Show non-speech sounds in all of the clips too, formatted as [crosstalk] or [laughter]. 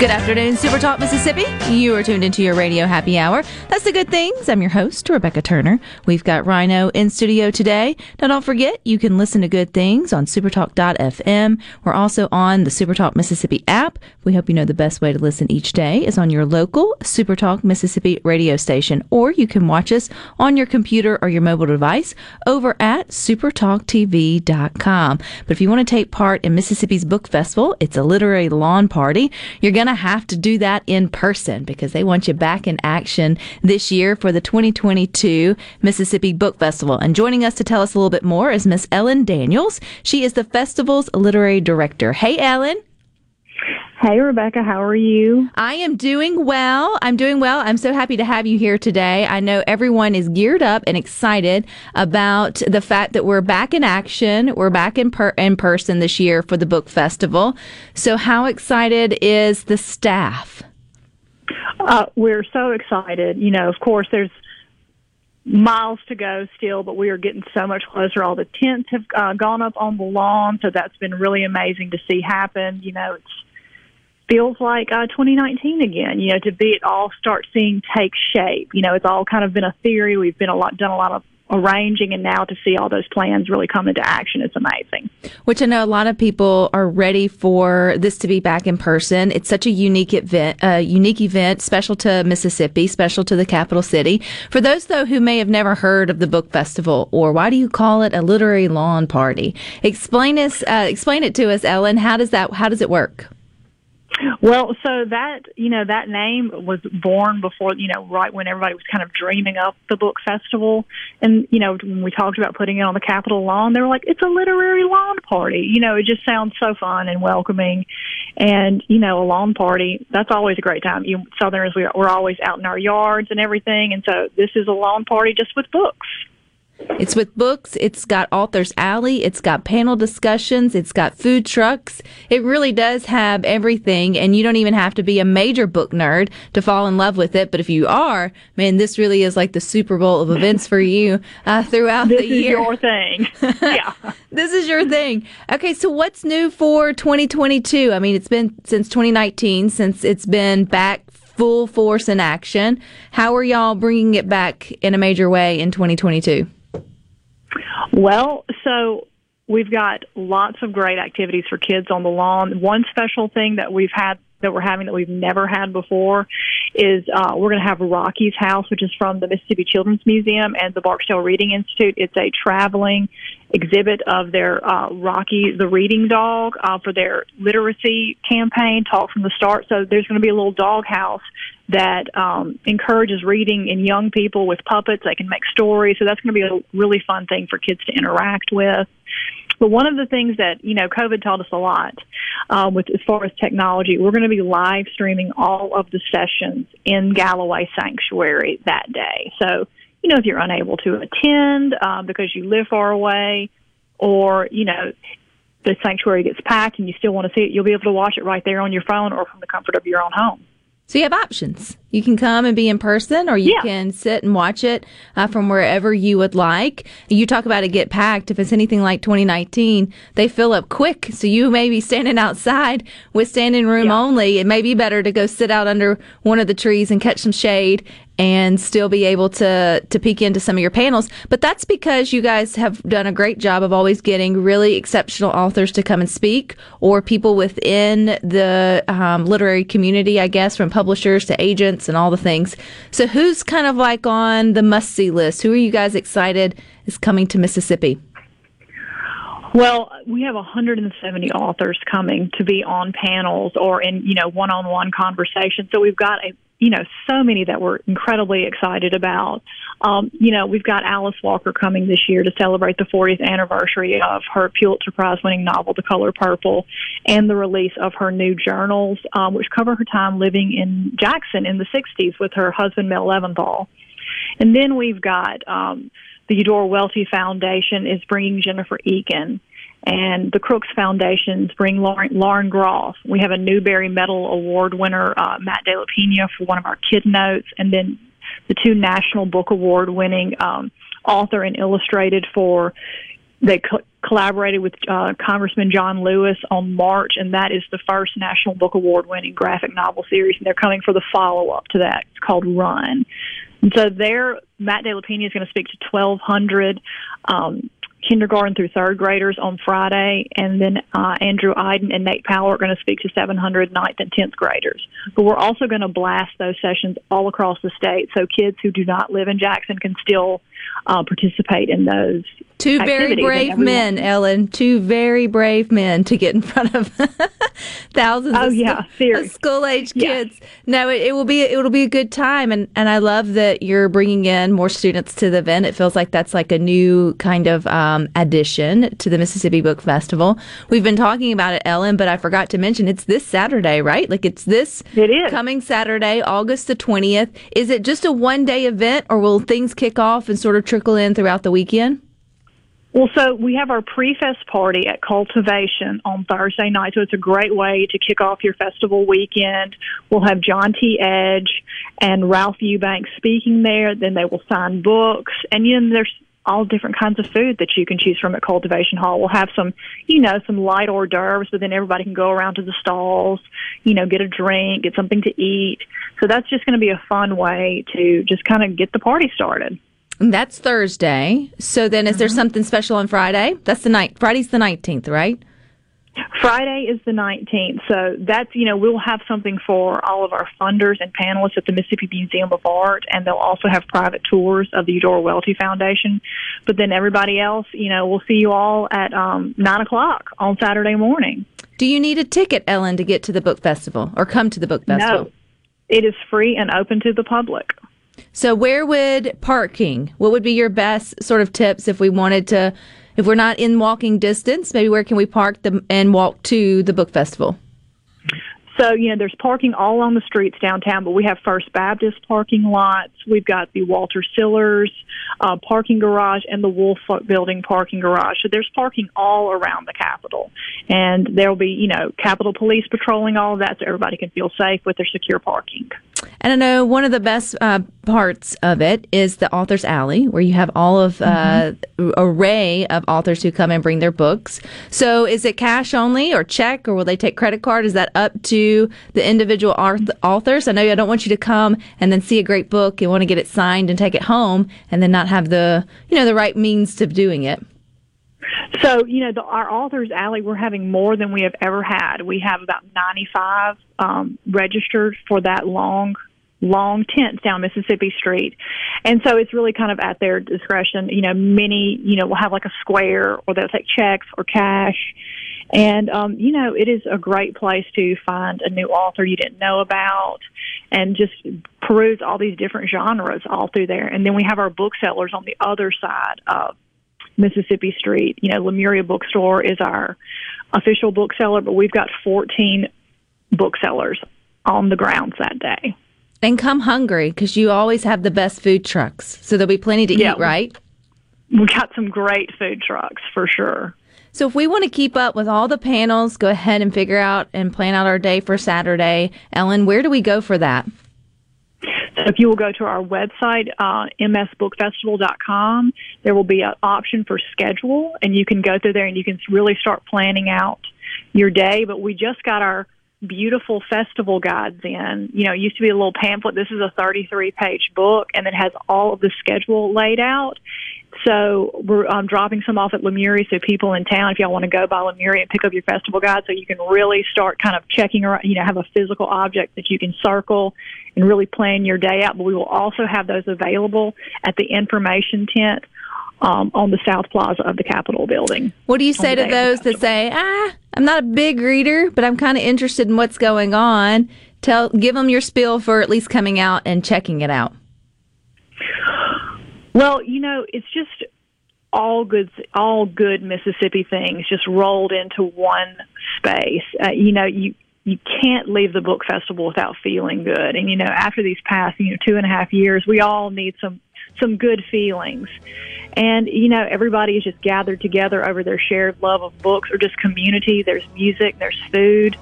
Good afternoon, Super Talk Mississippi. You are tuned into your radio happy hour. That's the good things. I'm your host, Rebecca Turner. We've got Rhino in studio today. Now, don't forget, you can listen to good things on supertalk.fm. We're also on the Supertalk Mississippi app. We hope you know the best way to listen each day is on your local Supertalk Mississippi radio station, or you can watch us on your computer or your mobile device over at supertalktv.com. But if you want to take part in Mississippi's Book Festival, it's a literary lawn party. You're going to have to do that in person because they want you back in action this year for the 2022 Mississippi Book Festival. And joining us to tell us a little bit more is Miss Ellen Daniels. She is the festival's literary director. Hey, Ellen. Hey, Rebecca, how are you? I am doing well. I'm doing well. I'm so happy to have you here today. I know everyone is geared up and excited about the fact that we're back in action. We're back in per- in person this year for the book festival. So, how excited is the staff? Uh, we're so excited. You know, of course, there's miles to go still, but we are getting so much closer. All the tents have uh, gone up on the lawn, so that's been really amazing to see happen. You know, it feels like uh, 2019 again. You know, to be it all start seeing take shape. You know, it's all kind of been a theory. We've been a lot done a lot of arranging, and now to see all those plans really come into action is amazing. Which I know a lot of people are ready for this to be back in person. It's such a unique event, uh, unique event, special to Mississippi, special to the capital city. For those though who may have never heard of the book festival, or why do you call it a literary lawn party? Explain us, uh, explain it to us, Ellen. How does that? How does it work? Well, so that you know that name was born before you know right when everybody was kind of dreaming up the book festival, and you know when we talked about putting it on the Capitol lawn, they were like, "It's a literary lawn party." You know, it just sounds so fun and welcoming, and you know, a lawn party that's always a great time. You Southerners, we- we're always out in our yards and everything, and so this is a lawn party just with books. It's with books. It's got authors alley. It's got panel discussions. It's got food trucks. It really does have everything, and you don't even have to be a major book nerd to fall in love with it. But if you are, man, this really is like the Super Bowl of events for you uh, throughout This the year. This is your thing. [laughs] yeah. this is your thing. Okay, so what's new for 2022? I mean, it's been since 2019 since it's been back full force in action. How are y'all bringing it back in a major way in 2022? Well, so we've got lots of great activities for kids on the lawn. One special thing that we've had that we're having that we've never had before is uh, we're going to have Rocky's House, which is from the Mississippi Children's Museum and the Barksdale Reading Institute. It's a traveling exhibit of their uh, Rocky the Reading Dog uh, for their literacy campaign, Talk from the Start. So there's going to be a little dog house that um, encourages reading in young people with puppets. They can make stories. So that's going to be a really fun thing for kids to interact with. But one of the things that you know, COVID taught us a lot um, with as far as technology. We're going to be live streaming all of the sessions in Galloway Sanctuary that day. So you know, if you're unable to attend um, because you live far away, or you know, the sanctuary gets packed and you still want to see it, you'll be able to watch it right there on your phone or from the comfort of your own home. So you have options. You can come and be in person, or you Yeah. can sit and watch it uh, from wherever you would like. You talk about it get packed. If it's anything like 2019, they fill up quick. So you may be standing outside with standing room Yeah. only. It may be better to go sit out under one of the trees and catch some shade and still be able to to peek into some of your panels. But that's because you guys have done a great job of always getting really exceptional authors to come and speak, or people within the um, literary community, I guess, from publishers to agents events and all the things. So, who's kind of like on the must see list? Who are you guys excited is coming to Mississippi? Well, we have 170 authors coming to be on panels or in, you know, one-on-one conversations. So we've got a, you know, so many that we're incredibly excited about. Um, you know, we've got Alice Walker coming this year to celebrate the 40th anniversary of her Pulitzer Prize winning novel, The Color Purple, and the release of her new journals, um, which cover her time living in Jackson in the 60s with her husband, Mel Leventhal. And then we've got, um, the Eudora Welty Foundation is bringing Jennifer Egan, and the Crooks Foundation's bring Lauren, Lauren Groff. We have a Newbery Medal Award winner, uh, Matt De La Pena, for one of our kid notes, and then the two National Book Award winning um, author and illustrated for. They co- collaborated with uh, Congressman John Lewis on March, and that is the first National Book Award winning graphic novel series. And they're coming for the follow up to that. It's called Run. And so there, Matt De La Pena is going to speak to 1,200 um, kindergarten through third graders on Friday, and then uh, Andrew Aydin and Nate Powell are going to speak to 700 ninth and 10th graders. But we're also going to blast those sessions all across the state so kids who do not live in Jackson can still uh, participate in those. Two very brave men, Ellen. Two very brave men to get in [laughs] front of [laughs] thousands oh, of, yeah, school age yeah. kids. No, it, it, will be it will be a good time, and and I love that you're bringing in more students to the event. It feels like that's like a new kind of um, addition to the Mississippi Book Festival. We've been talking about it, Ellen, but I forgot to mention it's this Saturday, right? Like it's this it is coming Saturday, August the twentieth. Is it just a one day event, or will things kick off and sort of trickle in throughout the weekend? Well, so we have our pre-fest party at Cultivation on Thursday night, so it's a great way to kick off your festival weekend. We'll have John T. Edge and Ralph Eubanks speaking there. Then they will sign books, and you know there's all different kinds of food that you can choose from at Cultivation Hall. We'll have some, you know, some light hors d'oeuvres, but then everybody can go around to the stalls, you know, get a drink, get something to eat. So that's just going to be a fun way to just kind of get the party started. That's Thursday. So then, is mm-hmm. there something special on Friday? That's the night. Friday's the nineteenth, right? Friday is the 19th. So that's, you know, we'll have something for all of our funders and panelists at the Mississippi Museum of Art, and they'll also have private tours of the Eudora Welty Foundation. But then everybody else, you know, we'll see you all at um, 9 o'clock on Saturday morning. Do you need a ticket, Ellen, to get to the book festival or come to the book festival? No, it is free and open to the public. So, where would parking? What would be your best sort of tips if we wanted to, if we're not in walking distance? Maybe where can we park them and walk to the book festival? So, you know, there's parking all on the streets downtown, but we have First Baptist parking lots. We've got the Walter Sillers uh, parking garage and the Wolf Building parking garage. So there's parking all around the Capitol. And there'll be, you know, Capitol Police patrolling all of that so everybody can feel safe with their secure parking. And I know one of the best uh, parts of it is the Authors Alley, where you have all of uh, mm-hmm. array of authors who come and bring their books. So, is it cash only, or check, or will they take credit card? Is that up to the individual authors? I know I don't want you to come and then see a great book and want to get it signed and take it home, and then not have the you know the right means to doing it. So, you know, the, our authors alley, we're having more than we have ever had. We have about 95 um, registered for that long long tents down Mississippi Street. And so it's really kind of at their discretion. You know, many, you know, will have like a square or they'll take checks or cash. And, um, you know, it is a great place to find a new author you didn't know about and just peruse all these different genres all through there. And then we have our booksellers on the other side of Mississippi Street. You know, Lemuria Bookstore is our official bookseller, but we've got 14 booksellers on the grounds that day. And come hungry because you always have the best food trucks. So there'll be plenty to yeah, eat, right? We've got some great food trucks for sure. So if we want to keep up with all the panels, go ahead and figure out and plan out our day for Saturday. Ellen, where do we go for that? So if you will go to our website, uh, msbookfestival.com, there will be an option for schedule, and you can go through there and you can really start planning out your day. But we just got our beautiful festival guides in. You know, it used to be a little pamphlet. This is a 33 page book and it has all of the schedule laid out. So we're um, dropping some off at Lemuria. So people in town, if y'all want to go by Lemuria and pick up your festival guide, so you can really start kind of checking around. You know, have a physical object that you can circle and really plan your day out. But we will also have those available at the information tent um, on the South Plaza of the Capitol building. What do you say to the day of those that say, ah, I'm not a big reader, but I'm kind of interested in what's going on? Tell, give them your spiel for at least coming out and checking it out. Well, you know, it's just all good, all good Mississippi things just rolled into one space. Uh, you know, you you can't leave the book festival without feeling good. And you know, after these past you know two and a half years, we all need some some good feelings. And you know, everybody is just gathered together over their shared love of books or just community. There's music, there's food,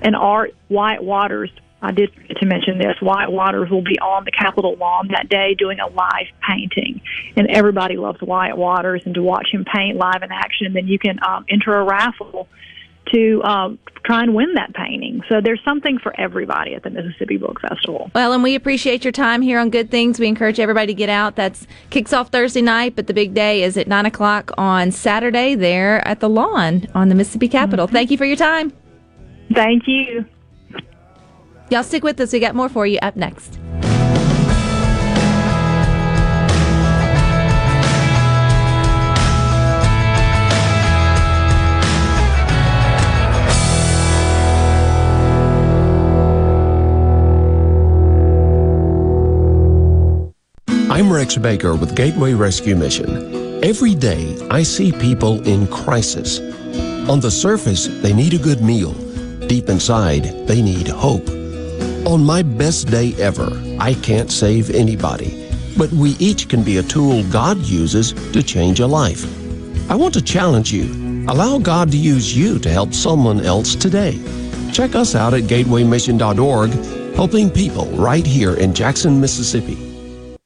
and art. Wyatt Waters I did forget to mention this. Wyatt Waters will be on the Capitol lawn that day doing a live painting, and everybody loves Wyatt Waters and to watch him paint live in action. And then you can um, enter a raffle to um, try and win that painting. So there's something for everybody at the Mississippi Book Festival. Well, and we appreciate your time here on Good Things. We encourage everybody to get out. That's kicks off Thursday night, but the big day is at nine o'clock on Saturday there at the lawn on the Mississippi Capitol. Mm-hmm. Thank you for your time. Thank you. Y'all stick with us. We got more for you up next. I'm Rex Baker with Gateway Rescue Mission. Every day, I see people in crisis. On the surface, they need a good meal. Deep inside, they need hope. On my best day ever, I can't save anybody, but we each can be a tool God uses to change a life. I want to challenge you. Allow God to use you to help someone else today. Check us out at gatewaymission.org, helping people right here in Jackson, Mississippi.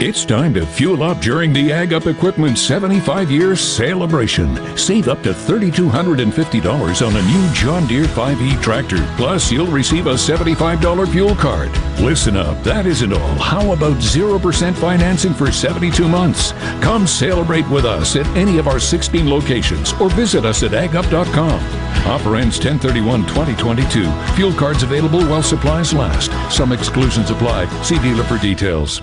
It's time to fuel up during the Ag Up Equipment 75 year celebration. Save up to $3,250 on a new John Deere 5E tractor. Plus, you'll receive a $75 fuel card. Listen up, that isn't all. How about 0% financing for 72 months? Come celebrate with us at any of our 16 locations or visit us at agup.com. Offer ends 1031 2022. Fuel cards available while supplies last. Some exclusions apply. See dealer for details.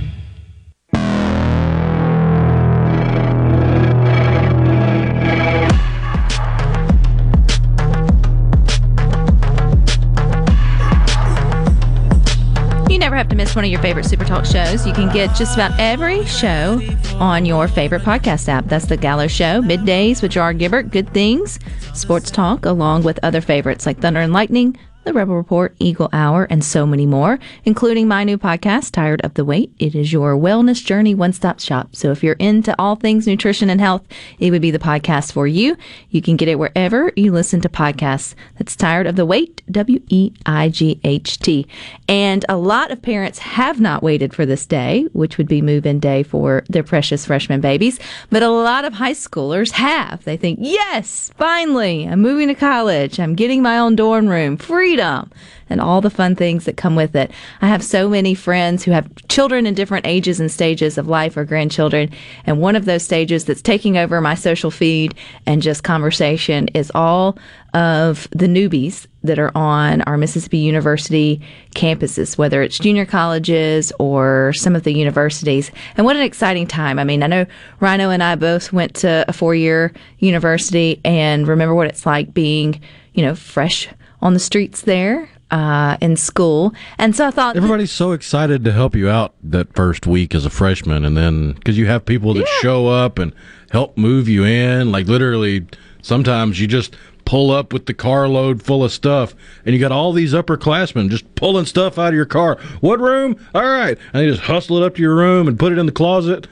Miss one of your favorite Super Talk shows. You can get just about every show on your favorite podcast app. That's The Gallo Show, Middays with Jar Gibbert, Good Things, Sports Talk, along with other favorites like Thunder and Lightning, The Rebel Report, Eagle Hour, and so many more, including my new podcast, Tired of the Wait. It is your wellness journey one stop shop. So if you're into all things nutrition and health, it would be the podcast for you. You can get it wherever you listen to podcasts. That's Tired of the Wait, W E I G H T. And a lot of parents have not waited for this day, which would be move in day for their precious freshman babies. But a lot of high schoolers have. They think, yes, finally, I'm moving to college. I'm getting my own dorm room, freedom, and all the fun things that come with it. I have so many friends who have children in different ages and stages of life or grandchildren. And one of those stages that's taking over my social feed and just conversation is all of the newbies that are on our Mississippi University campuses, whether it's junior colleges or some of the universities. And what an exciting time. I mean, I know Rhino and I both went to a four year university and remember what it's like being, you know, fresh on the streets there. Uh, in school, and so I thought Everybody's so excited to help you out that first week as a freshman, and then because you have people that show up and help move you in, like literally, sometimes you just pull up with the carload full of stuff, and you got all these upperclassmen just pulling stuff out of your car. What room? All right, and they just hustle it up to your room and put it in the closet.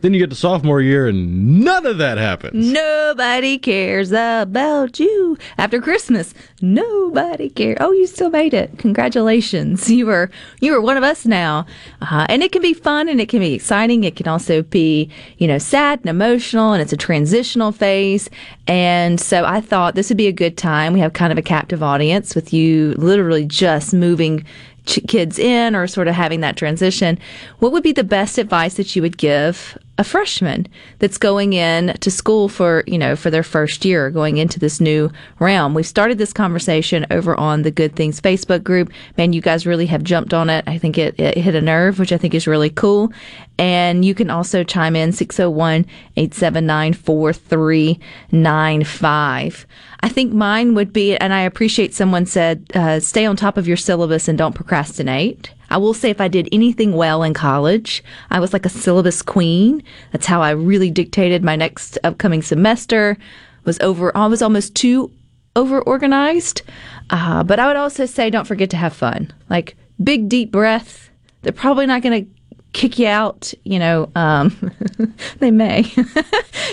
Then you get to sophomore year, and none of that happens. Nobody cares about you. After Christmas, nobody cares. Oh, you still made it. Congratulations. You were you were one of us now. Uh, and it can be fun and it can be exciting. It can also be, you know, sad and emotional and it's a transitional phase. And so I thought this would be a good time. We have kind of a captive audience with you literally just moving kids in or sort of having that transition. What would be the best advice that you would give a freshman that's going in to school for, you know, for their first year, going into this new realm. We've started this conversation over on the Good Things Facebook group. Man, you guys really have jumped on it. I think it, it hit a nerve, which I think is really cool. And you can also chime in 601 879 4395. I think mine would be, and I appreciate someone said, uh, stay on top of your syllabus and don't procrastinate. I will say if I did anything well in college, I was like a syllabus queen. That's how I really dictated my next upcoming semester. Was over, I was almost too over organized. Uh, but I would also say don't forget to have fun. Like big deep breath. They're probably not going to kick you out, you know, um, [laughs] they may. [laughs]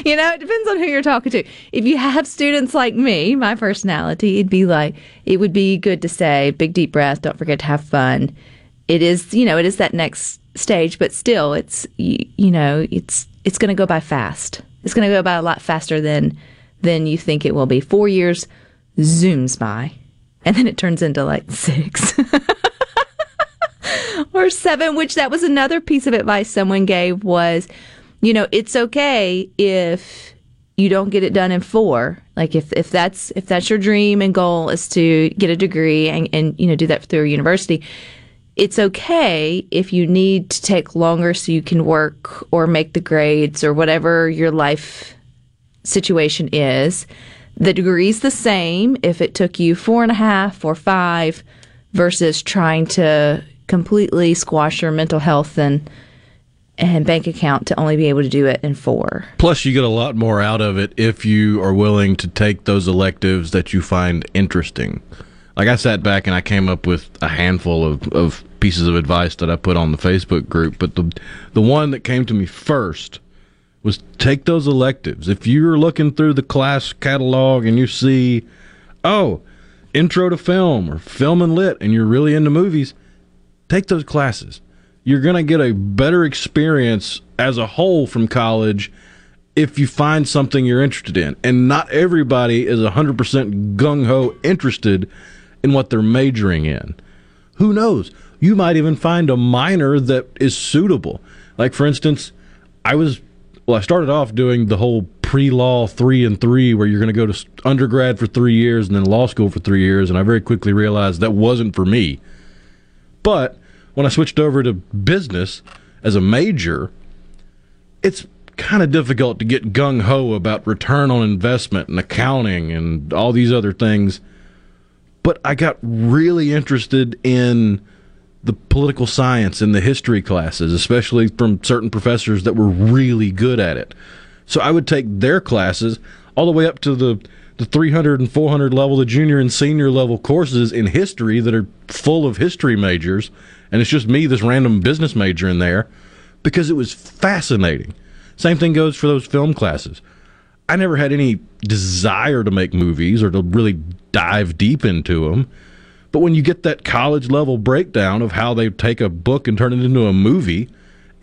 you know, it depends on who you're talking to. If you have students like me, my personality, it'd be like, it would be good to say, big deep breath, don't forget to have fun. It is, you know, it is that next stage, but still, it's, you, you know, it's, it's going to go by fast. It's going to go by a lot faster than, than you think it will be. Four years zooms by, and then it turns into like six. [laughs] or seven, which that was another piece of advice someone gave was, you know, it's okay if you don't get it done in four. Like if, if that's if that's your dream and goal is to get a degree and, and you know do that through a university, it's okay if you need to take longer so you can work or make the grades or whatever your life situation is. The degree's the same if it took you four and a half or five versus trying to completely squash your mental health and and bank account to only be able to do it in four. Plus, you get a lot more out of it if you are willing to take those electives that you find interesting. Like I sat back and I came up with a handful of, of pieces of advice that I put on the Facebook group, but the the one that came to me first was take those electives. If you're looking through the class catalog and you see, oh, intro to film or film and lit, and you're really into movies, take those classes. You're going to get a better experience as a whole from college if you find something you're interested in. And not everybody is 100% gung ho interested what they're majoring in. Who knows? You might even find a minor that is suitable. Like, for instance, I was, well, I started off doing the whole pre-law three and three, where you're going to go to undergrad for three years and then law school for three years, and I very quickly realized that wasn't for me. But when I switched over to business as a major, it's kind of difficult to get gung ho about return on investment and accounting and all these other things. But I got really interested in the political science and the history classes, especially from certain professors that were really good at it. So I would take their classes all the way up to the the 300 and 400 level, the junior and senior level courses in history that are full of history majors, and it's just me, this random business major in there, because it was fascinating. Same thing goes for those film classes. I never had any desire to make movies or to really dive deep into them. But when you get that college level breakdown of how they take a book and turn it into a movie,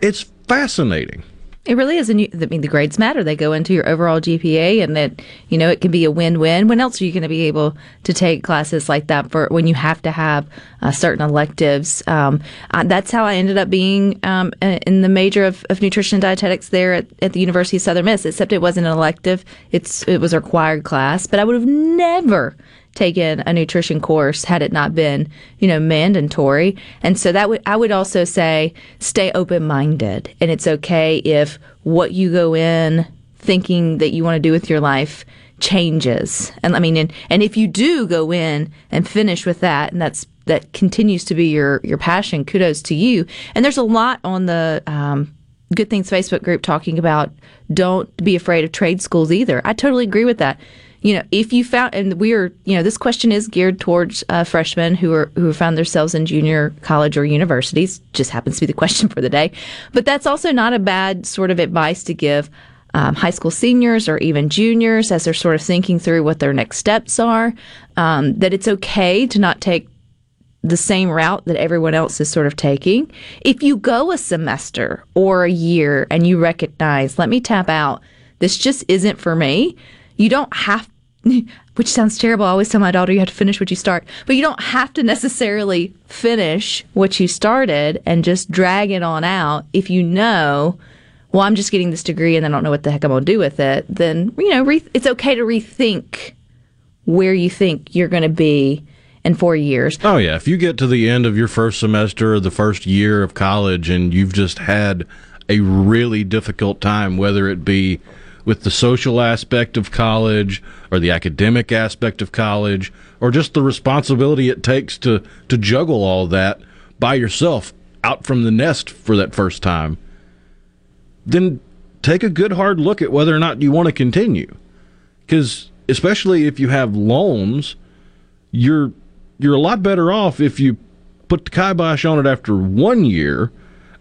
it's fascinating. It really is. And I mean, the grades matter. They go into your overall GPA, and that you know it can be a win-win. When else are you going to be able to take classes like that for when you have to have uh, certain electives? Um, uh, that's how I ended up being um, in the major of, of nutrition and dietetics there at, at the University of Southern Miss. Except it wasn't an elective; it's it was a required class. But I would have never taken a nutrition course had it not been, you know, mandatory. And so that would I would also say stay open minded. And it's okay if what you go in thinking that you want to do with your life changes. And I mean and, and if you do go in and finish with that and that's that continues to be your your passion, kudos to you. And there's a lot on the um Good Things Facebook group talking about don't be afraid of trade schools either. I totally agree with that you know, if you found, and we are, you know, this question is geared towards uh, freshmen who are who found themselves in junior college or universities. Just happens to be the [laughs] question for the day, but that's also not a bad sort of advice to give um, high school seniors or even juniors as they're sort of thinking through what their next steps are. Um, that it's okay to not take the same route that everyone else is sort of taking. If you go a semester or a year and you recognize, let me tap out, this just isn't for me. You don't have [laughs] which sounds terrible. I always tell my daughter you have to finish what you start, but you don't have to necessarily finish what you started and just drag it on out. If you know, well, I'm just getting this degree and I don't know what the heck I'm going to do with it, then, you know, re- it's okay to rethink where you think you're going to be in four years. Oh yeah, if you get to the end of your first semester or the first year of college and you've just had a really difficult time, whether it be with the social aspect of college or the academic aspect of college or just the responsibility it takes to to juggle all that by yourself out from the nest for that first time, then take a good hard look at whether or not you want to continue. Cuz especially if you have loans, you're you're a lot better off if you put the kibosh on it after one year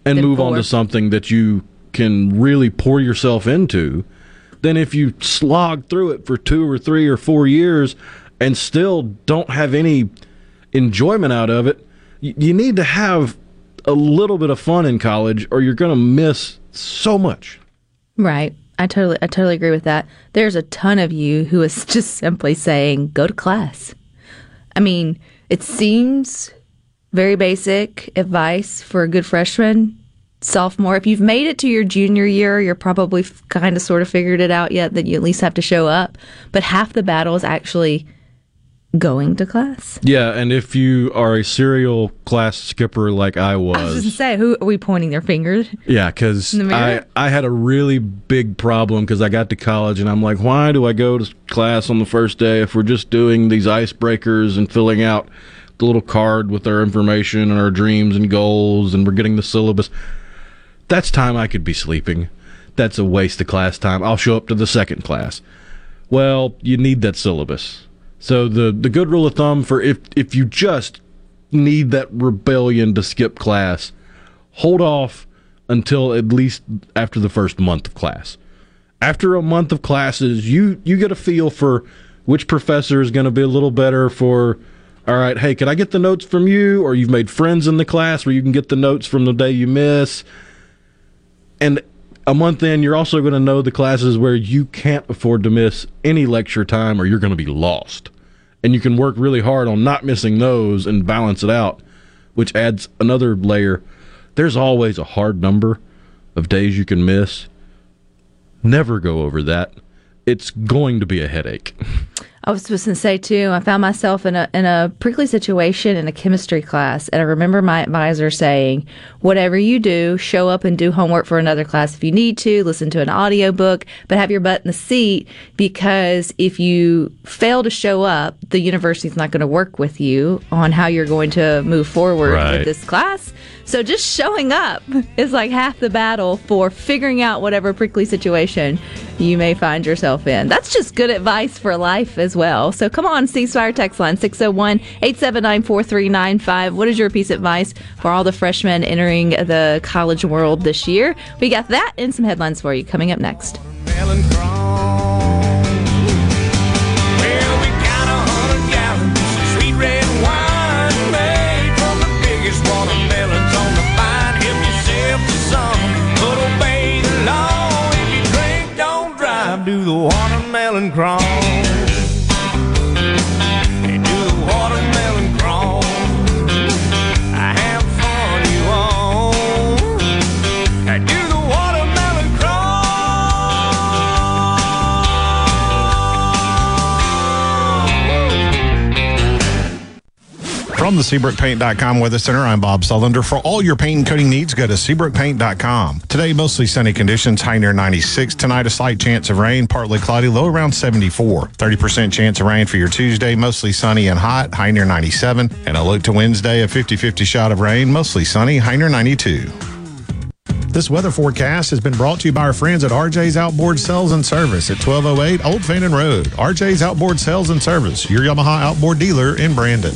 and Than move on to something that you can really pour yourself into than if you slog through it for two or three or four years and still don't have any enjoyment out of it. You need to have a little bit of fun in college or you're going to miss so much. Right. I totally I totally agree with that. There's a ton of you who is [laughs] just simply saying go to class. I mean, it seems very basic advice for a good freshman, sophomore. If you've made it to your junior year, you're probably kind of sort of figured it out yet that you at least have to show up. But half the battle is actually going to class. Yeah, and if you are a serial class skipper like I I was just say, who are we pointing their fingers? Yeah, because I. I had a really big problem because I got to college and I'm like, why do I go to class on the first day if we're just doing these icebreakers and filling out the little card with our information and our dreams and goals and we're getting the syllabus? That's time I could be sleeping. That's a waste of class time. I'll show up to the second class. Well, you need that syllabus. So the the good rule of thumb for if if you just need that rebellion to skip class, hold off until at least after the first month of class. After a month of classes, you you get a feel for which professor is going to be a little better for all right, hey, can I get the notes from you or you've made friends in the class where you can get the notes from the day you miss? And a month in, you're also going to know the classes where you can't afford to miss any lecture time or you're going to be lost. And you can work really hard on not missing those and balance it out, which adds another layer. There's always a hard number of days you can miss. Never go over that. it's going to be a headache. [laughs] I was supposed to say too. I found myself in a in a prickly situation in a chemistry class, and I remember my advisor saying, "Whatever you do, show up and do homework for another class if you need to. Listen to an audiobook, but have your butt in the seat because if you fail to show up, the university's not going to work with you on how you're going to move forward Right. with this class. So just showing up is like half the battle for figuring out whatever prickly situation you may find yourself in. That's just good advice for life as well. So come on, ceasefire text line 601 879 4395. What is your piece of advice for all the freshmen entering the college world this year? We got that and some headlines for you coming up next. Watermelon crawl. From the SeabrookPaint.com Weather Center, I'm Bob Sullender. For all your paint and coating needs, go to SeabrookPaint.com. Today, mostly sunny conditions, high near 96. Tonight, a slight chance of rain, partly cloudy, low around 74. 30% chance of rain for your Tuesday, mostly sunny and hot, high near 97. And a look to Wednesday, a 50 50 shot of rain, mostly sunny, high near 92. This weather forecast has been brought to you by our friends at RJ's Outboard Sales and Service at 1208 Old Fannin Road. RJ's Outboard Sales and Service, your Yamaha outboard dealer in Brandon.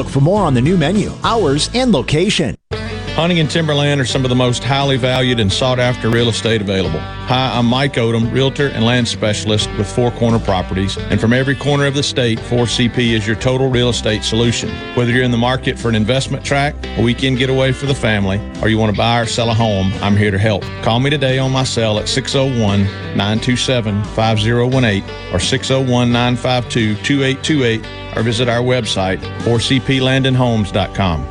for more on the new menu, hours, and location. Hunting and timberland are some of the most highly valued and sought after real estate available. Hi, I'm Mike Odom, realtor and land specialist with Four Corner Properties. And from every corner of the state, 4CP is your total real estate solution. Whether you're in the market for an investment tract, a weekend getaway for the family, or you want to buy or sell a home, I'm here to help. Call me today on my cell at 601 927 5018 or 601 952 2828 or visit our website, 4cplandandhomes.com.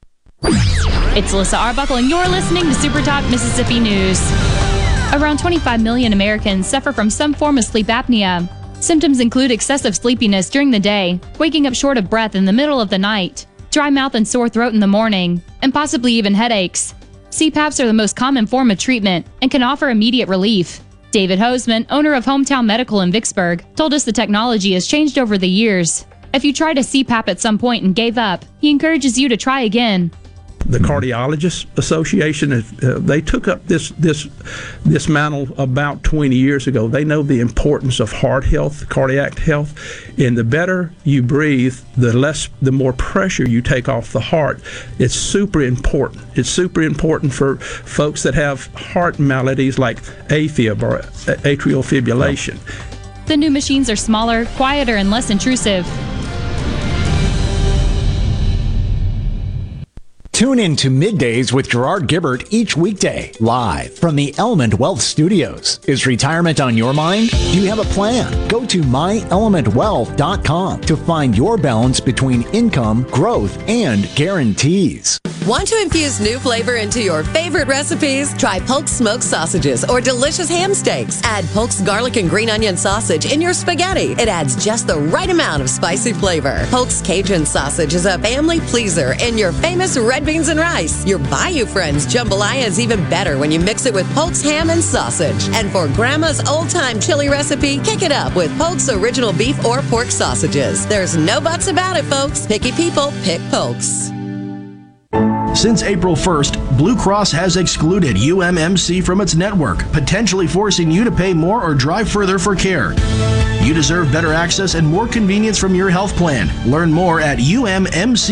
It's Alyssa Arbuckle, and you're listening to Super Talk Mississippi News. Around 25 million Americans suffer from some form of sleep apnea. Symptoms include excessive sleepiness during the day, waking up short of breath in the middle of the night, dry mouth and sore throat in the morning, and possibly even headaches. CPAPs are the most common form of treatment and can offer immediate relief. David Hoseman, owner of Hometown Medical in Vicksburg, told us the technology has changed over the years. If you tried a CPAP at some point and gave up, he encourages you to try again. The Cardiologists Association. Uh, they took up this this this mantle about 20 years ago. They know the importance of heart health, cardiac health, and the better you breathe, the less, the more pressure you take off the heart. It's super important. It's super important for folks that have heart maladies like AFib or atrial fibrillation. The new machines are smaller, quieter, and less intrusive. Tune in to Middays with Gerard Gibert each weekday, live from the Element Wealth Studios. Is retirement on your mind? Do you have a plan? Go to myelementwealth.com to find your balance between income, growth, and guarantees. Want to infuse new flavor into your favorite recipes? Try Polk's smoked sausages or delicious ham steaks. Add Polk's garlic and green onion sausage in your spaghetti. It adds just the right amount of spicy flavor. Polk's Cajun sausage is a family pleaser in your famous red beans and rice. Your Bayou Friends jambalaya is even better when you mix it with Polk's ham and sausage. And for Grandma's old time chili recipe, kick it up with Polk's original beef or pork sausages. There's no buts about it, folks. Picky people pick Polk's. Since April 1st, Blue Cross has excluded UMMC from its network, potentially forcing you to pay more or drive further for care. You deserve better access and more convenience from your health plan. Learn more at ummccares.com.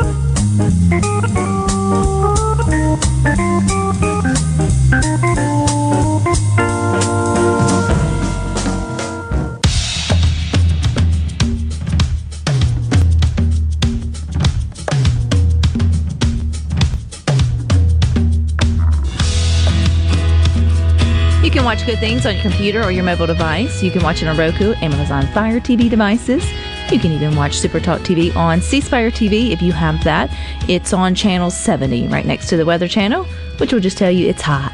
Can watch Good Things on your computer or your mobile device. You can watch it on Roku, Amazon Fire TV devices. You can even watch Super Talk TV on C Spire TV if you have that. It's on channel 70, right next to the Weather Channel, which will just tell you it's hot.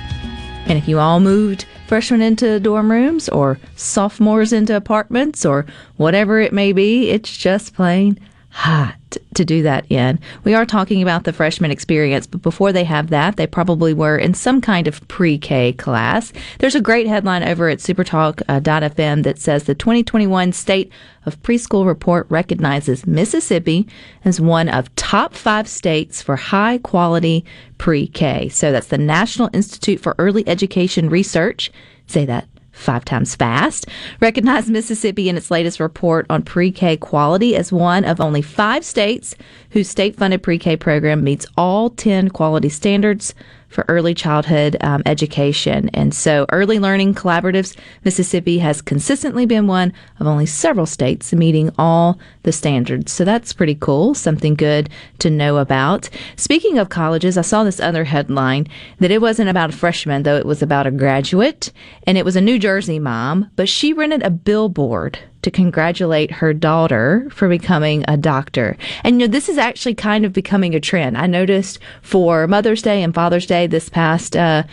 And if you all moved freshmen into dorm rooms or sophomores into apartments or whatever it may be, it's just plain hot to do that in. We are talking about the freshman experience, but before they have that, they probably were in some kind of pre K class. There's a great headline over at supertalk.fm that says the 2021 State of Preschool Report recognizes Mississippi as one of top five states for high quality pre K. So that's the National Institute for Early Education Research. Say that five times fast, recognized Mississippi in its latest report on pre K quality as one of only five states whose state funded pre K program meets all 10 quality standards for early childhood um, education. And so, Early Learning Collaboratives Mississippi has consistently been one of only several states meeting all the standards. So, that's pretty cool, something good to know about. Speaking of colleges, I saw this other headline that it wasn't about a freshman, though it was about a graduate, and it was a New Jersey mom, but she rented a billboard to congratulate her daughter for becoming a doctor. And you know, this is actually kind of becoming a trend. I noticed for Mother's Day and Father's Day this past uh,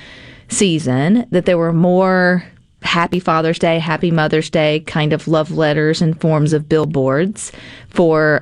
season that there were more Happy Father's Day, Happy Mother's Day kind of love letters and forms of billboards for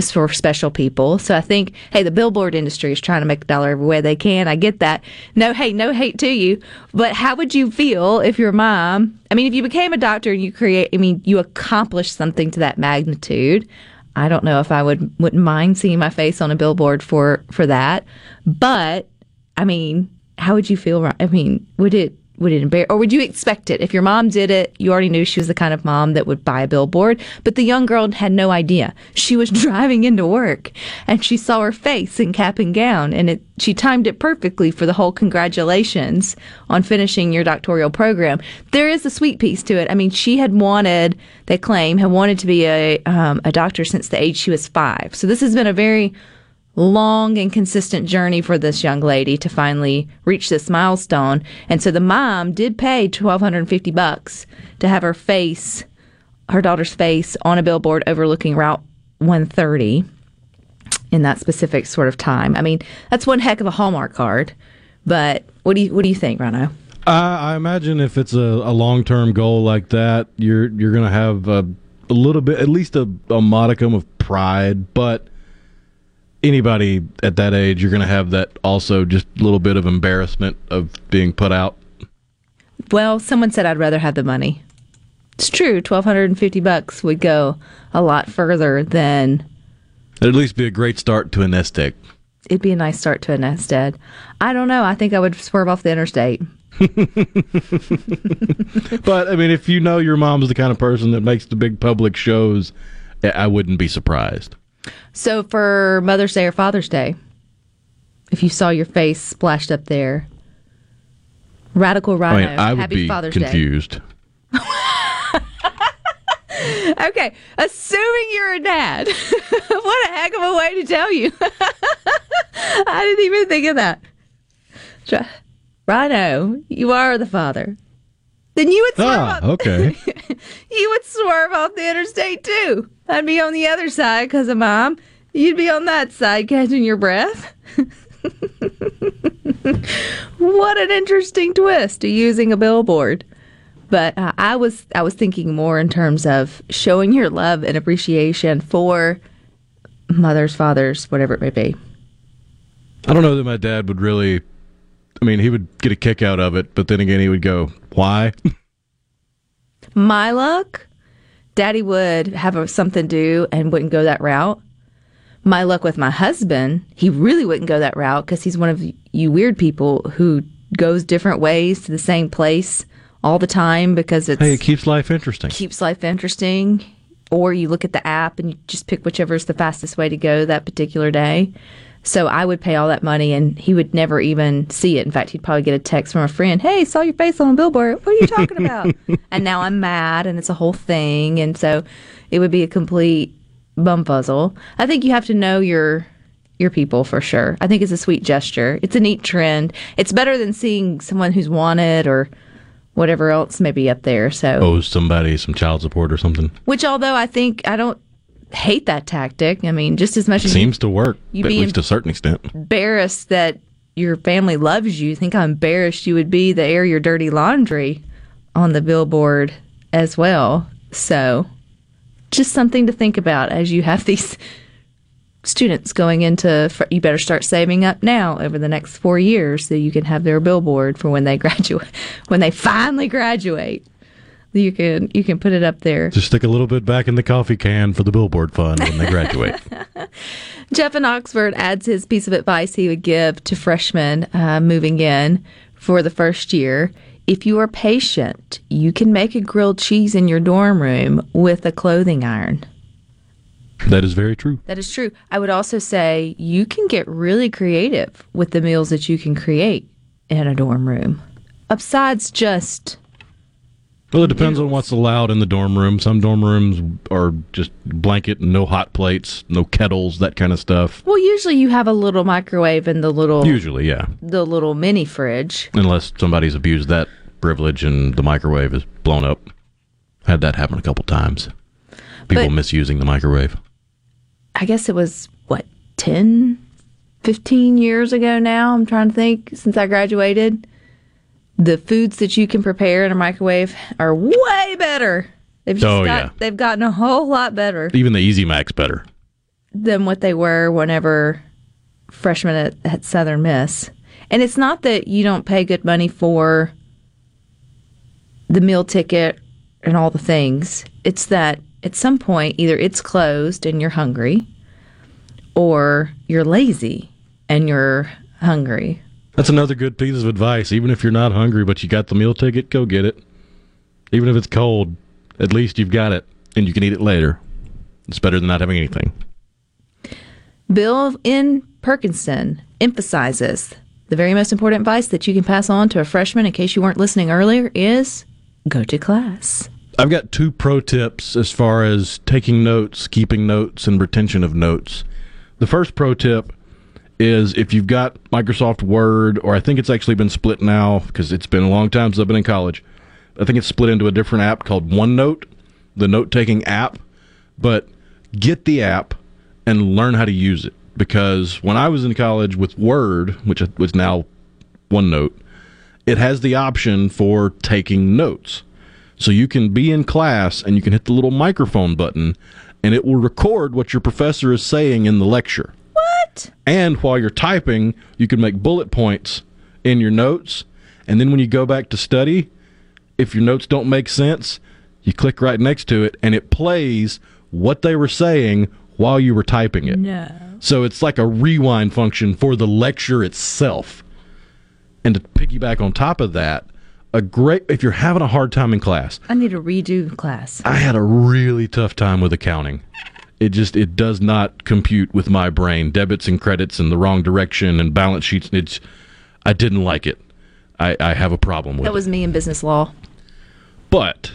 for special people. So I think, hey, the billboard industry is trying to make a dollar every way they can. I get that. No hey, no hate to you. But how would you feel if your mom, I mean, if you became a doctor and you create, I mean, you accomplished something to that magnitude. I don't know if I would wouldn't mind seeing my face on a billboard for for that. But I mean, how would you feel? I mean, would it would it embarrass, or would you expect it? If your mom did it, you already knew she was the kind of mom that would buy a billboard. But the young girl had no idea. She was [laughs] driving into work and she saw her face in cap and gown, and it she timed it perfectly for the whole congratulations on finishing your doctoral program. There is a sweet piece to it. I mean, she had wanted, they claim, had wanted to be a um, a doctor since the age she was five. So this has been a very long and consistent journey for this young lady to finally reach this milestone. And so the mom did pay 1250 bucks to have her face, her daughter's face on a billboard overlooking Route 130 in that specific sort of time. I mean, that's one heck of a Hallmark card. But what do you what do you think, Rhino? I, I imagine if it's a, a long term goal like that, you're you're to have a, a little bit, at least a, a modicum of pride. But anybody at that age, you're going to have that also just a little bit of embarrassment of being put out. Well, someone said I'd rather have the money. It's true. 1250 bucks would go a lot further than It'd at least be a great start to a nest egg. it'd be a nice start to a nest egg. I don't know. I think I would swerve off the interstate. [laughs] But I mean, if you know your mom's the kind of person that makes the big public shows, I I wouldn't be surprised. So for Mother's Day or Father's Day, if you saw your face splashed up there, Radical Rhino, I mean, I would Happy be Father's confused. Day. [laughs] Okay, assuming you're a dad, [laughs] what a heck of a way to tell you. [laughs] I didn't even think of that. Rhino, you are the father. Then you would swerve Ah, okay. you would swerve off the interstate too. I'd be on the other side because of mom. You'd be on that side catching your breath. [laughs] what an interesting twist to using a billboard. But uh, I was I was thinking more in terms of showing your love and appreciation for mothers, fathers, whatever it may be. I don't know that my dad would really. I mean, he would get a kick out of it, but then again, he would go, "Why?" [laughs] My luck, Daddy would have a, something to do and wouldn't go that route. My luck with my husband, he really wouldn't go that route because he's one of you weird people who goes different ways to the same place all the time because it's hey, it keeps life interesting. keeps life interesting. Or you look at the app and you just pick whichever is the fastest way to go that particular day. So I would pay all that money and he would never even see it. In fact, he'd probably get a text from a friend, Hey, saw your face on a billboard. What are you talking about? [laughs] and now I'm mad and it's a whole thing. And so it would be a complete bumfuzzle. I think you have to know your your people for sure. I think it's a sweet gesture. It's a neat trend. It's better than seeing someone who's wanted or whatever else may be up there. So Owes somebody some child support or something. which, although I think I don't hate that tactic. I mean, just as much as Seems to work, you at be least to a certain extent. embarrassed that your family loves you, think how embarrassed you would be to air your dirty laundry on the billboard as well. So, just something to think about as you have [laughs] these students going into. You better start saving up now over the next four years so you can have their billboard for when they [laughs] graduate, when they finally graduate. You can you can put it up there. Just stick a little bit back in the coffee can for the billboard fund when they graduate. [laughs] Jeff in Oxford adds his piece of advice he would give to freshmen uh, moving in for the first year. If you are patient, you can make a grilled cheese in your dorm room with a clothing iron. that is very true. That is true. I would also say you can get really creative with the meals that you can create in a dorm room. Besides just Well, it depends on what's allowed in the dorm room. Some dorm rooms are just blanket, and no hot plates, no kettles, that kind of stuff. well, usually you have a little microwave and the little Usually, yeah. the little mini fridge. Unless somebody's abused that privilege and the microwave is blown up. Had that happen a couple times. People But- misusing the microwave. I guess it was what 10 15 years ago now I'm trying to think since I graduated the foods that you can prepare in a microwave are way better they've just Oh, got, yeah. they've gotten a whole lot better Even the Easy Mac's better. than what they were whenever freshmen at, at Southern Miss and it's not that you don't pay good money for the meal ticket and all the things it's that at some point either it's closed and you're hungry or you're lazy and you're hungry. That's another good piece of advice. Even if you're not hungry, but you got the meal ticket, go get it. Even if it's cold, at least you've got it and you can eat it later. It's better than not having anything. Bill in Perkinston emphasizes the very most important advice that you can pass on to a freshman, in case you weren't listening earlier, is go to class. I've got two pro tips as far as taking notes, keeping notes, and retention of notes. The first pro tip is if you've got Microsoft Word, or I think it's actually been split now because it's been a long time since I've been in college. I think it's split into a different app called OneNote, the note taking app. But get the app and learn how to use it because when I was in college with Word, which was now OneNote, it has the option for taking notes. So you can be in class and you can hit the little microphone button and it will record what your professor is saying in the lecture. What? And while you're typing, you can make bullet points in your notes. And then when you go back to study, if your notes don't make sense, you click right next to it and it plays what they were saying while you were typing it. No. So it's like a rewind function for the lecture itself. And to piggyback on top of that, a great if you're having a hard time in class, I need to redo class. I had a really tough time with accounting. It just it does not compute with my brain. Debits and credits in the wrong direction and balance sheets. It's I didn't like it. I, I have a problem with That it. was me in business law. But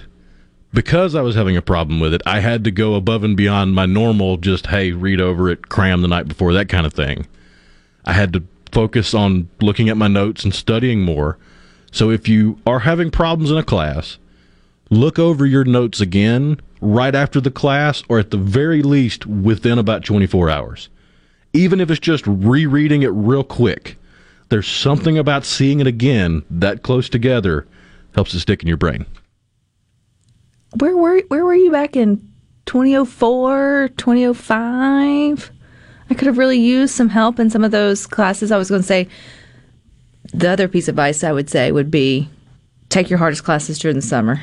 because I was having a problem with it, I had to go above and beyond my normal just hey, read over it, cram the night before, that kind of thing. I had to focus on looking at my notes and studying more. So if you are having problems in a class, look over your notes again right after the class or at the very least within about 24 hours. Even if it's just rereading it real quick, there's something about seeing it again that close together helps it stick in your brain. Where were where were you back in 2004, 2005? I could have really used some help in some of those classes. I was going to say the other piece of advice I would say would be take your hardest classes during the summer.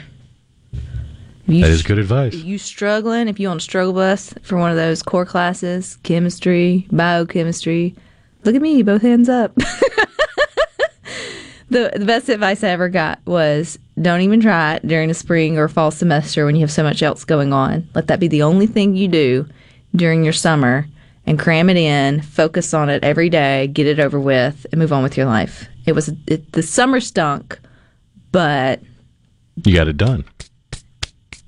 You That is good advice. you struggling, if you on a struggle bus for one of those core classes, chemistry, biochemistry, look at me, both hands up. [laughs] the the best advice I ever got was don't even try it during the spring or fall semester when you have so much else going on. Let that be the only thing you do during your summer and cram it in, focus on it every day, get it over with, and move on with your life. It was it, the summer stunk, but You got it done.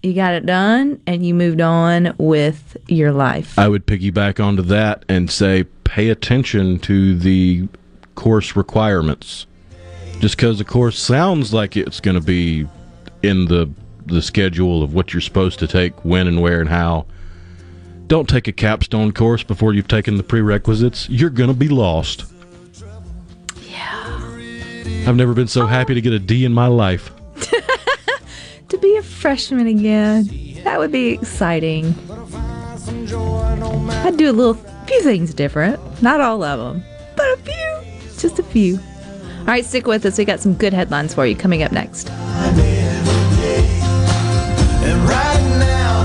You got it done and you moved on with your life. I would piggyback onto that and say pay attention to the course requirements. Just because the course sounds like it's going to be in the the schedule of what you're supposed to take, when and where and how. Don't take a capstone course before you've taken the prerequisites. You're going to be lost. Yeah. I've never been so happy to get a D in my life. Freshman again, that would be exciting. I'd do a little few things different, not all of them, but a few, just a few. All right, stick with us. We got some good headlines for you coming up next. Right now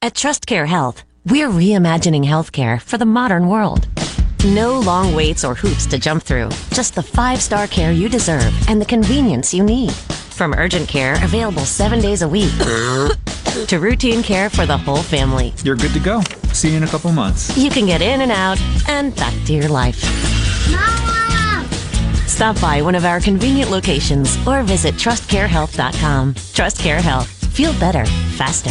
At TrustCare Health, we're reimagining healthcare for the modern world. No long waits or hoops to jump through, just the five star care you deserve and the convenience you need. From urgent care available seven days a week to routine care for the whole family. You're good to go. See you in a couple months. You can get in and out and back to your life. Mama! Stop by one of our convenient locations or visit trustcarehealth.com. TrustCare Health. Feel better, faster.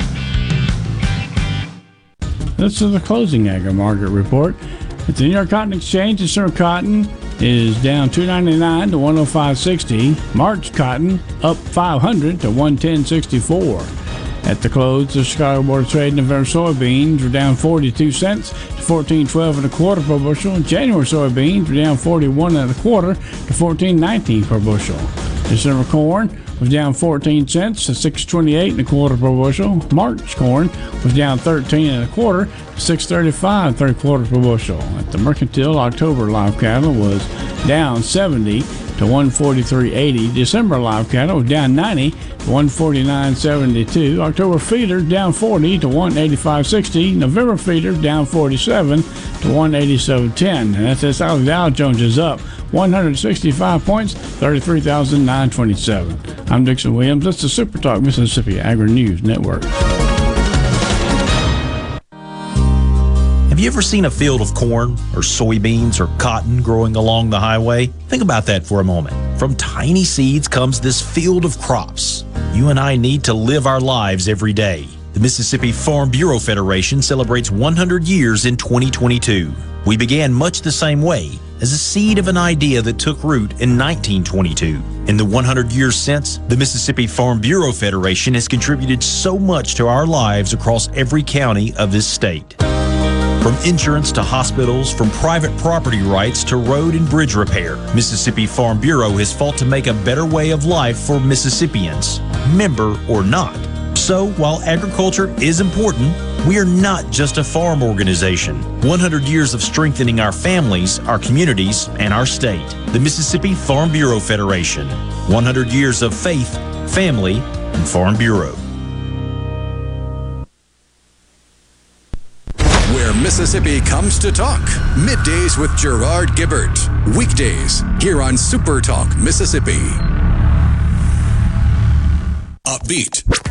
This is the closing agri market report. At the New York Cotton Exchange, December cotton is down 299 to 105.60. March cotton up 500 to 110.64. At the close, the Chicago Board of Trade November soybeans were down 42 cents to 14.12 and a quarter per bushel. January soybeans were down 41 and a quarter to 14.19 per bushel. December corn was down 14 cents to 6.28 and a quarter per bushel. March corn was down 13 and a quarter to 6.35 and three quarters per bushel. At the mercantile, October live cattle was down 70 to 143.80. December live cattle was down 90 to 149.72. October feeder down 40 to 185.60. November feeder down 47 to 187.10. And that's as Dow Jones is up 165 points, 33,927. I'm Dixon Williams. That's the Super Talk Mississippi Agri News Network. Have you ever seen a field of corn or soybeans or cotton growing along the highway? Think about that for a moment. From tiny seeds comes this field of crops. You and I need to live our lives every day. The Mississippi Farm Bureau Federation celebrates 100 years in 2022. We began much the same way, as a seed of an idea that took root in 1922. In the 100 years since, the Mississippi Farm Bureau Federation has contributed so much to our lives across every county of this state. From insurance to hospitals, from private property rights to road and bridge repair, Mississippi Farm Bureau has fought to make a better way of life for Mississippians, member or not. So, while agriculture is important, we are not just a farm organization. 100 years of strengthening our families, our communities, and our state. The Mississippi Farm Bureau Federation. 100 years of faith, family, and Farm Bureau. Where Mississippi comes to talk. Middays with Gerard Gibert. Weekdays here on Super Talk Mississippi. Upbeat,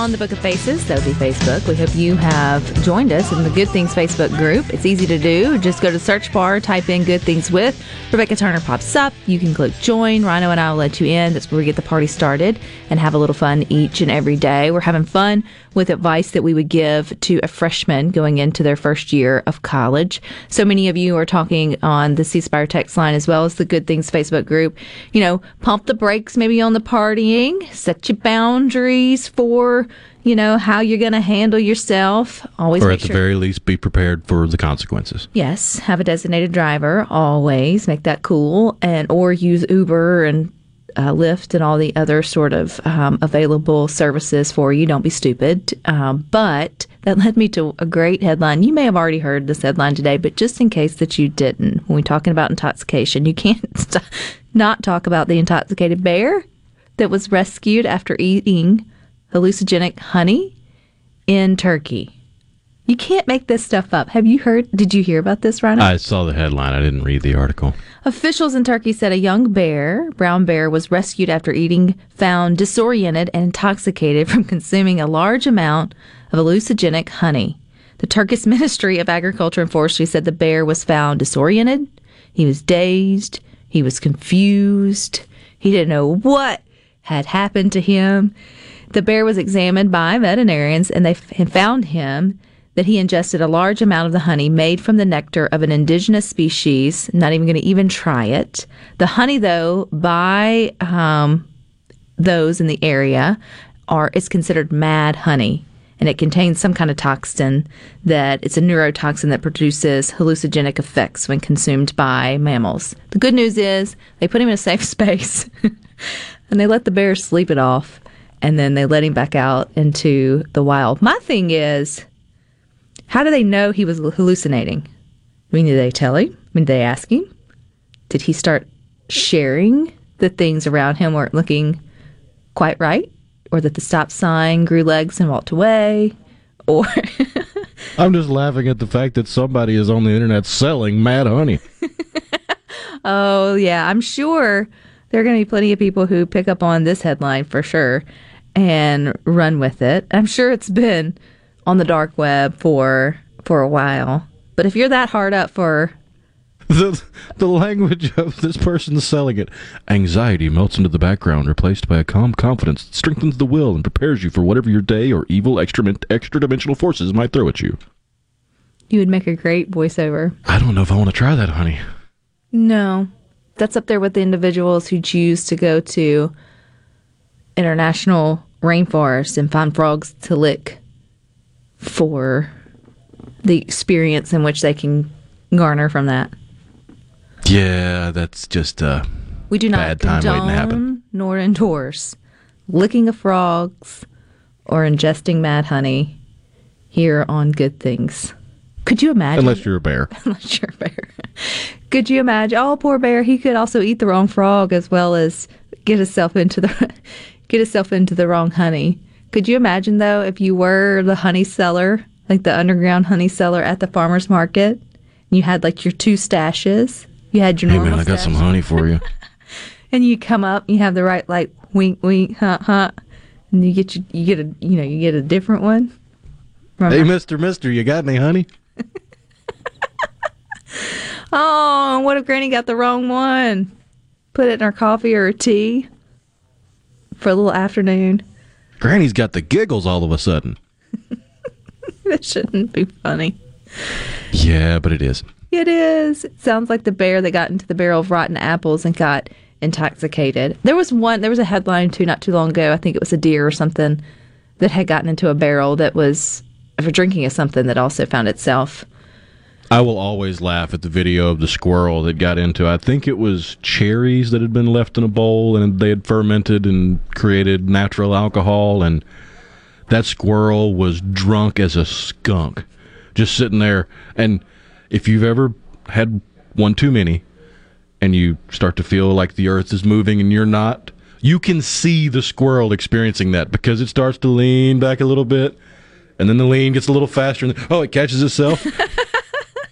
on the Book of Faces, that would be Facebook. We hope you have joined us in the Good Things Facebook group. It's easy to do. Just go to search bar, type in Good Things with. Rebecca Turner pops up. You can click join. Rhino and I will let you in. That's where we get the party started and have a little fun each and every day. We're having fun with advice that we would give to a freshman going into their first year of college. So many of you are talking on the C Spire text line as well as the Good Things Facebook group. You know, pump the brakes maybe on the partying, set your boundaries for, you know, how you're going to handle yourself. Always or at the very least, be prepared for the consequences. Yes, have a designated driver always. Make that cool, and or use Uber and uh, Lyft and all the other sort of um, available services for you. Don't be stupid. Um, but that led me to a great headline. You may have already heard this headline today, but just in case that you didn't, when we're talking about intoxication, you [laughs] can't st- not talk about the intoxicated bear that was rescued after eating hallucinogenic honey in Turkey. You can't make this stuff up. Have you heard? Did you hear about this, Rhino? I saw the headline. I didn't read the article. Officials in Turkey said a young bear, brown bear, was rescued after eating, found disoriented and intoxicated from consuming a large amount of hallucinogenic honey. The Turkish [laughs] Ministry of Agriculture and Forestry said the bear was found disoriented, he was dazed, he was confused, he didn't know what had happened to him. The bear was examined by veterinarians and they found him that he ingested a large amount of the honey made from the nectar of an indigenous species. Not even going to even try it. The honey, though, by um, those in the area, are is considered mad honey, and it contains some kind of toxin that it's a neurotoxin that produces hallucinogenic effects when consumed by mammals. The good news is they put him in a safe [laughs] space, and they let the bear sleep it off, and then they let him back out into the wild. My thing is how do they know he was hallucinating? I mean, did they tell him? I mean, did they ask him? Did he start sharing the things around him weren't looking quite right? Or that the stop sign grew legs and walked away? Or [laughs] I'm just laughing at the fact that somebody is on the internet selling mad honey. [laughs] Oh, yeah, I'm sure there are going to be plenty of people who pick up on this headline for sure and run with it. I'm sure it's been on the dark web for for a while. But if you're that hard up for the the language of this person selling it. Anxiety melts into the background, replaced by a calm confidence that strengthens the will and prepares you for whatever your day or evil extra extra dimensional forces might throw at you. you would make a great voiceover. I don't know if I want to try that, honey. No. That's up there with the individuals who choose to go to international rainforests and find frogs to lick for the experience in which they can garner from that. Yeah, that's just uh We do not bad time waiting to happen. nor endorse licking of frogs or ingesting mad honey here on Good Things. Could you imagine? Unless you're a bear. [laughs] Unless you're a bear. Could you imagine? Oh, poor bear. He could also eat the wrong frog as well as get himself into the get himself into the wrong honey. Could you imagine though if you were the honey seller, like the underground honey seller at the farmers market, and you had like your two stashes. You had your Hey normal man, I got some honey for you. [laughs] and you come up, you have the right like wink, wink, huh, huh, and you get your, you get a you know you get a different one. From hey, Mister, Mister, you got any honey? [laughs] Oh, what if Granny got the wrong one? Put it in her coffee or her tea for a little afternoon. Granny's got the giggles all of a sudden. [laughs] That shouldn't be funny. Yeah, but it is. It is. It sounds like the bear that got into the barrel of rotten apples and got intoxicated. There was one, there was a headline too not too long ago. I think it was a deer or something that had gotten into a barrel that was for drinking of something that also found itself. I will always laugh at the video of the squirrel that got into. I think it was cherries that had been left in a bowl and they had fermented and created natural alcohol, and that squirrel was drunk as a skunk, just sitting there. And if you've ever had one too many, and you start to feel like the earth is moving and you're not, you can see the squirrel experiencing that because it starts to lean back a little bit, and then the lean gets a little faster, and oh, it catches itself. [laughs]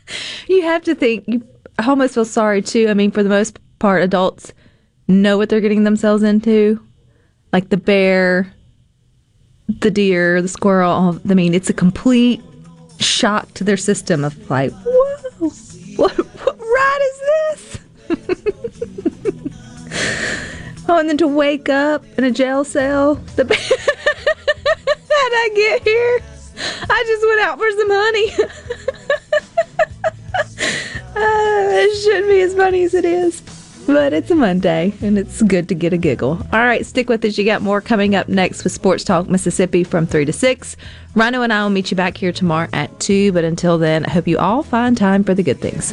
[laughs] You have to think. You almost feel sorry too. I mean, for the most part, adults know what they're getting themselves into, like the bear, the deer, the squirrel. I mean, it's a complete shock to their system of like, whoa, what, what ride is this? [laughs] oh, and then to wake up in a jail cell. The bear. [laughs] How'd I get here? I just went out for some honey. [laughs] Uh, it shouldn't be as funny as it is. But it's a Monday, and it's good to get a giggle. All right, stick with us. You got more coming up next with Sports Talk Mississippi from 3 to 6. Rhino and I will meet you back here tomorrow at 2. But until then, I hope you all find time for the good things.